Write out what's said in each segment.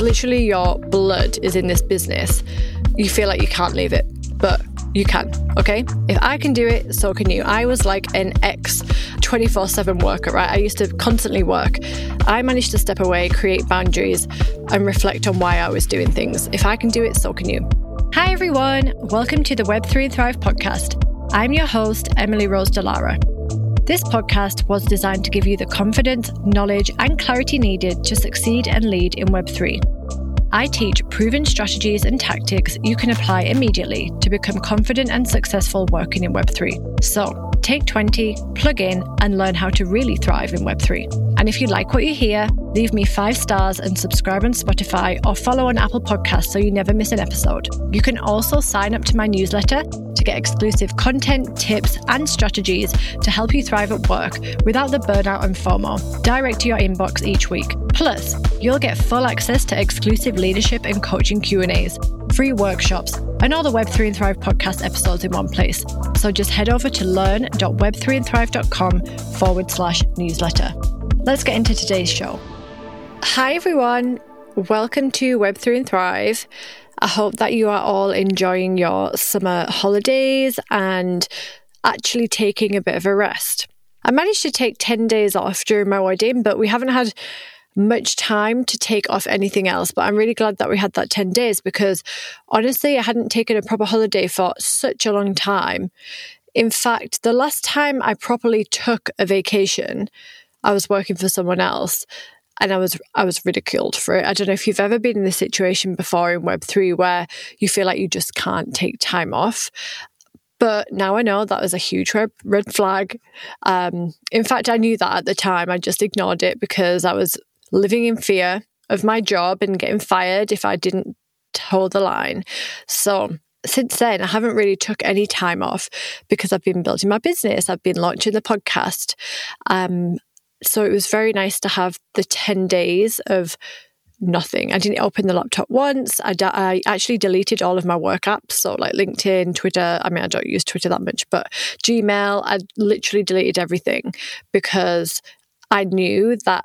Literally your blood is in this business. You feel like you can't leave it, but you can, okay? If I can do it, so can you. I was like an ex 24 7 worker, right? I used to constantly work. I managed to step away, create boundaries, and reflect on why I was doing things. If I can do it, so can you. Hi, everyone. Welcome to the Web3 and Thrive podcast. I'm your host, Emily Rose Dallara. This podcast was designed to give you the confidence, knowledge, and clarity needed to succeed and lead in Web3. I teach proven strategies and tactics you can apply immediately to become confident and successful working in Web3. So, take 20, plug in, and learn how to really thrive in Web3. And if you like what you hear, leave me five stars and subscribe on Spotify or follow on Apple Podcasts so you never miss an episode. You can also sign up to my newsletter to get exclusive content, tips, and strategies to help you thrive at work without the burnout and FOMO direct to your inbox each week. Plus, you'll get full access to exclusive leadership and coaching Q&As, free workshops, and all the Web3 and Thrive podcast episodes in one place. So just head over to learn.web3andthrive.com forward slash newsletter. Let's get into today's show. Hi, everyone. Welcome to Web3 and Thrive. I hope that you are all enjoying your summer holidays and actually taking a bit of a rest. I managed to take 10 days off during my wedding, but we haven't had much time to take off anything else. But I'm really glad that we had that 10 days because honestly, I hadn't taken a proper holiday for such a long time. In fact, the last time I properly took a vacation, I was working for someone else and I was I was ridiculed for it. I don't know if you've ever been in this situation before in Web three where you feel like you just can't take time off. But now I know that was a huge red, red flag. Um, in fact, I knew that at the time. I just ignored it because I was living in fear of my job and getting fired if I didn't hold the line. So since then, I haven't really took any time off because I've been building my business. I've been launching the podcast. Um, so it was very nice to have the 10 days of nothing. I didn't open the laptop once. I, I actually deleted all of my work apps. So, like LinkedIn, Twitter. I mean, I don't use Twitter that much, but Gmail, I literally deleted everything because I knew that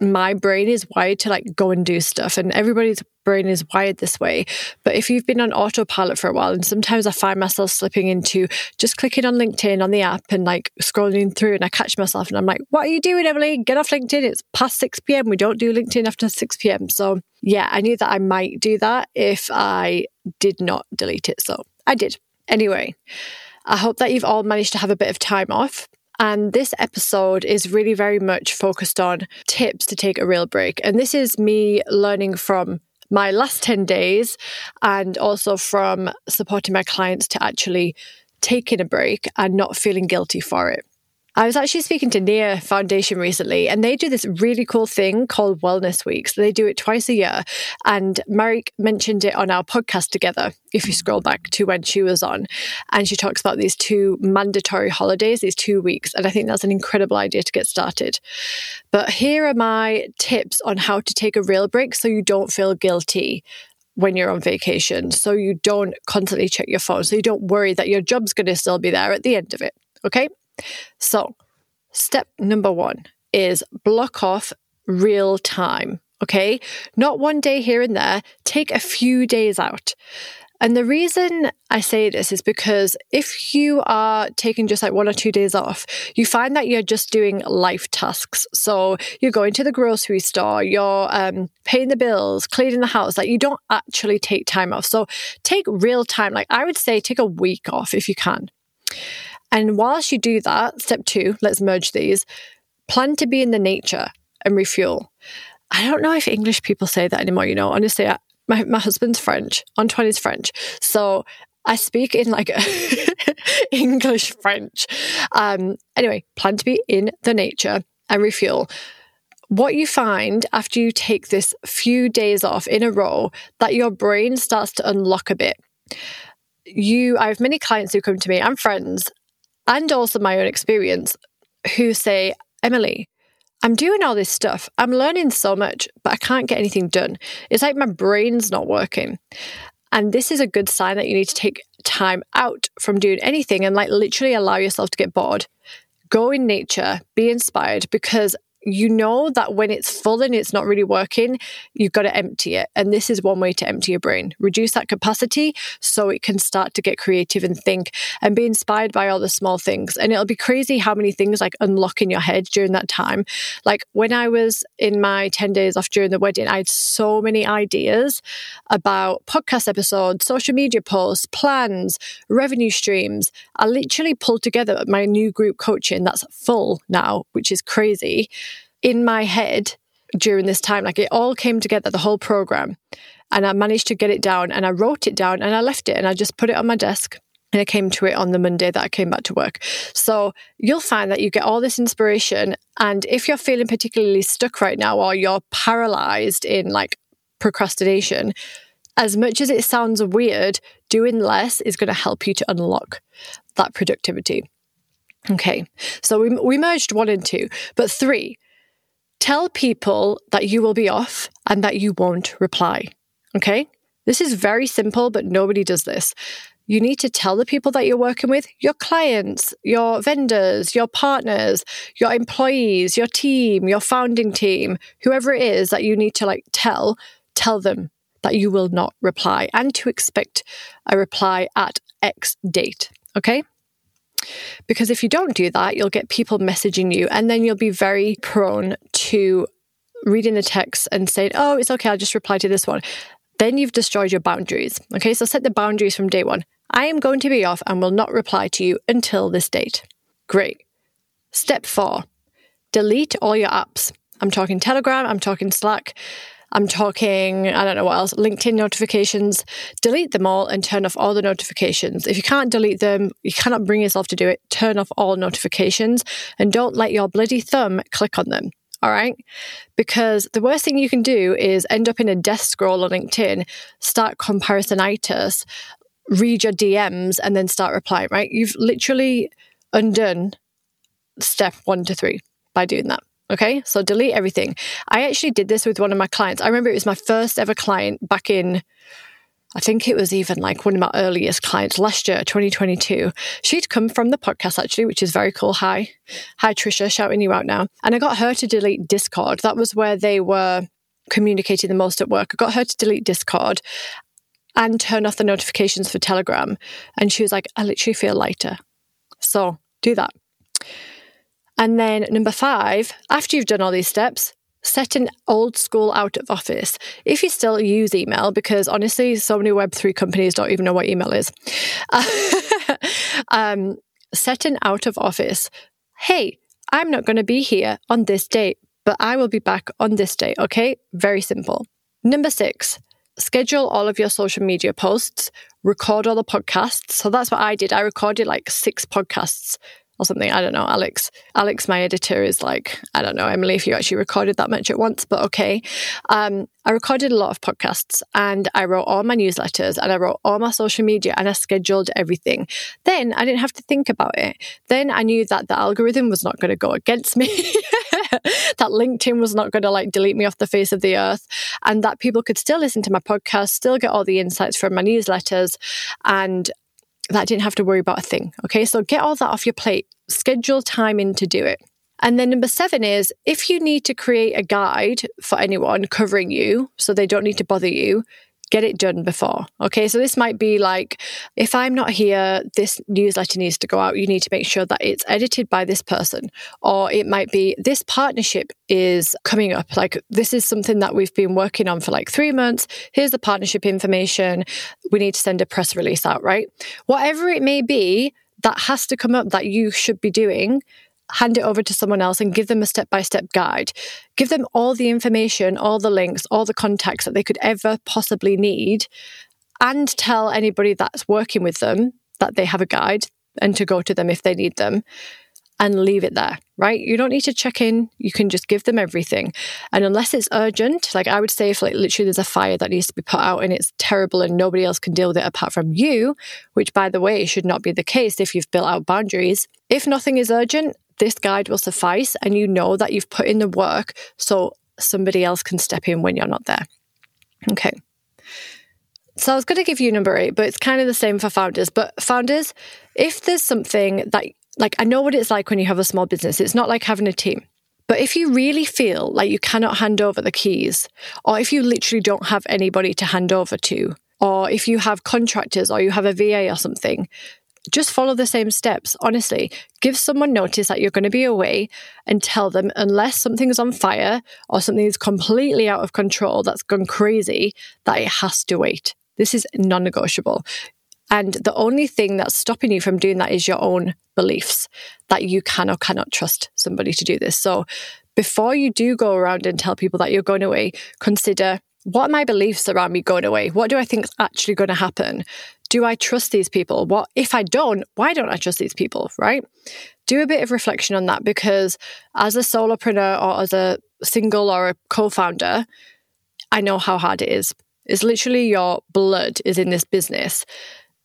my brain is wired to like go and do stuff and everybody's brain is wired this way. But if you've been on autopilot for a while and sometimes i find myself slipping into just clicking on linkedin on the app and like scrolling through and i catch myself and i'm like what are you doing emily? Get off linkedin. It's past 6 p.m we don't do linkedin after 6 p.m so yeah i knew that i might do that if i did not delete it. So i did. Anyway I hope that you've all managed to have a bit of time off. And this episode is really very much focused on tips to take a real break. And this is me learning from my last 10 days and also from supporting my clients to actually taking a break and not feeling guilty for it. I was actually speaking to NEAR Foundation recently, and they do this really cool thing called Wellness Weeks. They do it twice a year. And Marieke mentioned it on our podcast together, if you scroll back to when she was on. And she talks about these two mandatory holidays, these two weeks. And I think that's an incredible idea to get started. But here are my tips on how to take a real break so you don't feel guilty when you're on vacation. So you don't constantly check your phone. So you don't worry that your job's going to still be there at the end of it. Okay. So, step number one is block off real time. Okay. Not one day here and there, take a few days out. And the reason I say this is because if you are taking just like one or two days off, you find that you're just doing life tasks. So you're going to the grocery store, you're um, paying the bills, cleaning the house. Like you don't actually take time off. So take real time. Like I would say, take a week off if you can. And whilst you do that, step two, let's merge these, plan to be in the nature and refuel. I don't know if English people say that anymore, you know, honestly, I, my, my husband's French, Antoine is French. So I speak in like English French. Um, anyway, plan to be in the nature and refuel. What you find after you take this few days off in a row, that your brain starts to unlock a bit. You, I have many clients who come to me and friends and also my own experience who say, Emily, I'm doing all this stuff. I'm learning so much, but I can't get anything done. It's like my brain's not working. And this is a good sign that you need to take time out from doing anything and like literally allow yourself to get bored. Go in nature, be inspired because you know that when it's full and it's not really working, you've got to empty it. And this is one way to empty your brain. Reduce that capacity so it can start to get creative and think and be inspired by all the small things. And it'll be crazy how many things like unlock in your head during that time. Like when I was in my 10 days off during the wedding, I had so many ideas about podcast episodes, social media posts, plans, revenue streams. I literally pulled together my new group coaching that's full now, which is crazy in my head during this time. Like it all came together, the whole program. And I managed to get it down and I wrote it down and I left it and I just put it on my desk. And I came to it on the Monday that I came back to work. So you'll find that you get all this inspiration. And if you're feeling particularly stuck right now or you're paralyzed in like procrastination, as much as it sounds weird, doing less is going to help you to unlock that productivity. Okay, so we, we merged one and two, but three, Tell people that you will be off and that you won't reply. Okay? This is very simple, but nobody does this. You need to tell the people that you're working with, your clients, your vendors, your partners, your employees, your team, your founding team, whoever it is that you need to like tell, tell them that you will not reply and to expect a reply at X date. Okay? Because if you don't do that, you'll get people messaging you and then you'll be very prone to reading the text and saying, oh, it's okay, I'll just reply to this one. Then you've destroyed your boundaries. Okay, so set the boundaries from day one. I am going to be off and will not reply to you until this date. Great. Step four delete all your apps. I'm talking Telegram, I'm talking Slack, I'm talking, I don't know what else, LinkedIn notifications. Delete them all and turn off all the notifications. If you can't delete them, you cannot bring yourself to do it. Turn off all notifications and don't let your bloody thumb click on them. All right. Because the worst thing you can do is end up in a death scroll on LinkedIn, start comparisonitis, read your DMs, and then start replying, right? You've literally undone step one to three by doing that. Okay, so delete everything. I actually did this with one of my clients. I remember it was my first ever client back in, I think it was even like one of my earliest clients last year, 2022. She'd come from the podcast actually, which is very cool. Hi, hi, Trisha, shouting you out now. And I got her to delete Discord. That was where they were communicating the most at work. I got her to delete Discord and turn off the notifications for Telegram. And she was like, I literally feel lighter. So do that. And then number five, after you've done all these steps, set an old school out of office. If you still use email, because honestly, so many Web3 companies don't even know what email is, um, set an out of office. Hey, I'm not going to be here on this date, but I will be back on this date. Okay. Very simple. Number six, schedule all of your social media posts, record all the podcasts. So that's what I did. I recorded like six podcasts or something. I don't know. Alex, Alex, my editor is like, I don't know, Emily, if you actually recorded that much at once, but okay. Um, I recorded a lot of podcasts and I wrote all my newsletters and I wrote all my social media and I scheduled everything. Then I didn't have to think about it. Then I knew that the algorithm was not going to go against me. that LinkedIn was not going to like delete me off the face of the earth and that people could still listen to my podcast, still get all the insights from my newsletters and that didn't have to worry about a thing. Okay, so get all that off your plate, schedule time in to do it. And then number seven is if you need to create a guide for anyone covering you so they don't need to bother you, get it done before. Okay, so this might be like if I'm not here, this newsletter needs to go out. You need to make sure that it's edited by this person, or it might be this partnership is coming up. Like, this is something that we've been working on for like three months. Here's the partnership information. We need to send a press release out, right? Whatever it may be, that has to come up that you should be doing hand it over to someone else and give them a step by step guide. Give them all the information, all the links, all the contacts that they could ever possibly need, and tell anybody that's working with them that they have a guide and to go to them if they need them and leave it there, right? You don't need to check in. You can just give them everything. And unless it's urgent, like I would say, if like literally there's a fire that needs to be put out and it's terrible and nobody else can deal with it apart from you, which by the way should not be the case if you've built out boundaries. If nothing is urgent, this guide will suffice and you know that you've put in the work so somebody else can step in when you're not there. Okay. So I was going to give you number eight, but it's kind of the same for founders. But founders, if there's something that, like, I know what it's like when you have a small business, it's not like having a team. But if you really feel like you cannot hand over the keys, or if you literally don't have anybody to hand over to, or if you have contractors or you have a VA or something, just follow the same steps. Honestly, give someone notice that you're going to be away and tell them unless something's on fire or something is completely out of control that's gone crazy, that it has to wait. This is non negotiable. And the only thing that's stopping you from doing that is your own beliefs that you can or cannot trust somebody to do this. So before you do go around and tell people that you're going away, consider what are my beliefs around me going away? What do I think is actually going to happen? Do I trust these people? What if I don't? Why don't I trust these people? Right? Do a bit of reflection on that because as a solopreneur or as a single or a co-founder, I know how hard it is. It's literally your blood is in this business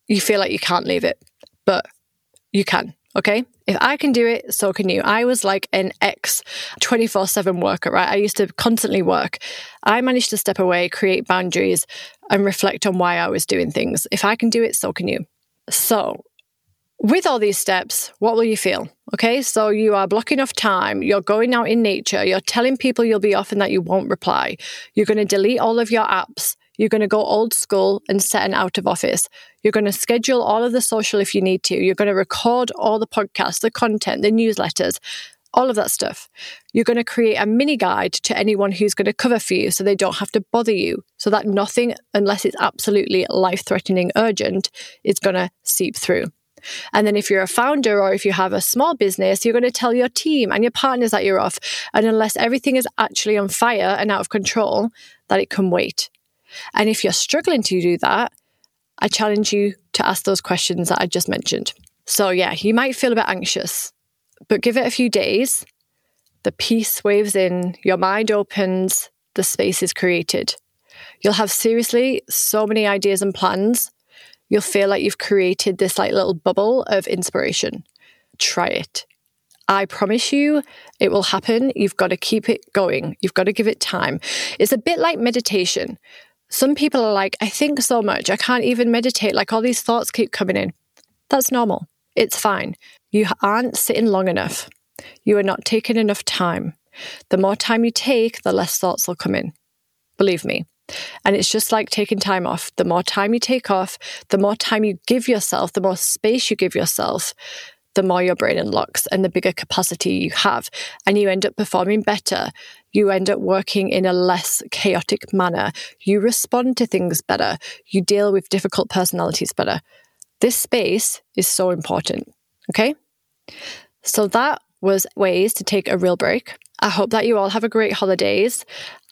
you feel like you can't leave it, but you can. Okay. If I can do it, so can you. I was like an ex 24 7 worker, right? I used to constantly work. I managed to step away, create boundaries, and reflect on why I was doing things. If I can do it, so can you. So, with all these steps, what will you feel? Okay, so you are blocking off time, you're going out in nature, you're telling people you'll be off and that you won't reply, you're going to delete all of your apps, you're going to go old school and set an out of office. You're going to schedule all of the social if you need to. You're going to record all the podcasts, the content, the newsletters, all of that stuff. You're going to create a mini guide to anyone who's going to cover for you so they don't have to bother you, so that nothing, unless it's absolutely life threatening urgent, is going to seep through. And then if you're a founder or if you have a small business, you're going to tell your team and your partners that you're off. And unless everything is actually on fire and out of control, that it can wait. And if you're struggling to do that, I challenge you to ask those questions that I just mentioned. So, yeah, you might feel a bit anxious, but give it a few days. The peace waves in, your mind opens, the space is created. You'll have seriously so many ideas and plans. You'll feel like you've created this like little bubble of inspiration. Try it. I promise you it will happen. You've got to keep it going. You've got to give it time. It's a bit like meditation. Some people are like, I think so much, I can't even meditate. Like all these thoughts keep coming in. That's normal. It's fine. You aren't sitting long enough. You are not taking enough time. The more time you take, the less thoughts will come in. Believe me. And it's just like taking time off. The more time you take off, the more time you give yourself, the more space you give yourself, the more your brain unlocks and the bigger capacity you have. And you end up performing better. You end up working in a less chaotic manner. You respond to things better. You deal with difficult personalities better. This space is so important. Okay. So that was ways to take a real break. I hope that you all have a great holidays.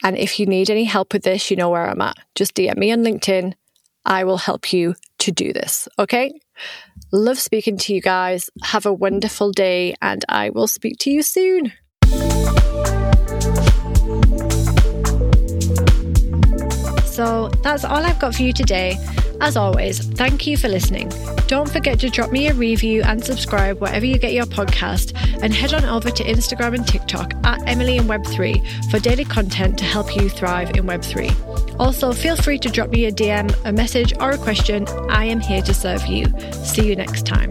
And if you need any help with this, you know where I'm at. Just DM me on LinkedIn. I will help you to do this. Okay. Love speaking to you guys. Have a wonderful day, and I will speak to you soon. So that's all I've got for you today. As always, thank you for listening. Don't forget to drop me a review and subscribe wherever you get your podcast, and head on over to Instagram and TikTok at Emily in Web3 for daily content to help you thrive in Web3. Also, feel free to drop me a DM, a message, or a question. I am here to serve you. See you next time.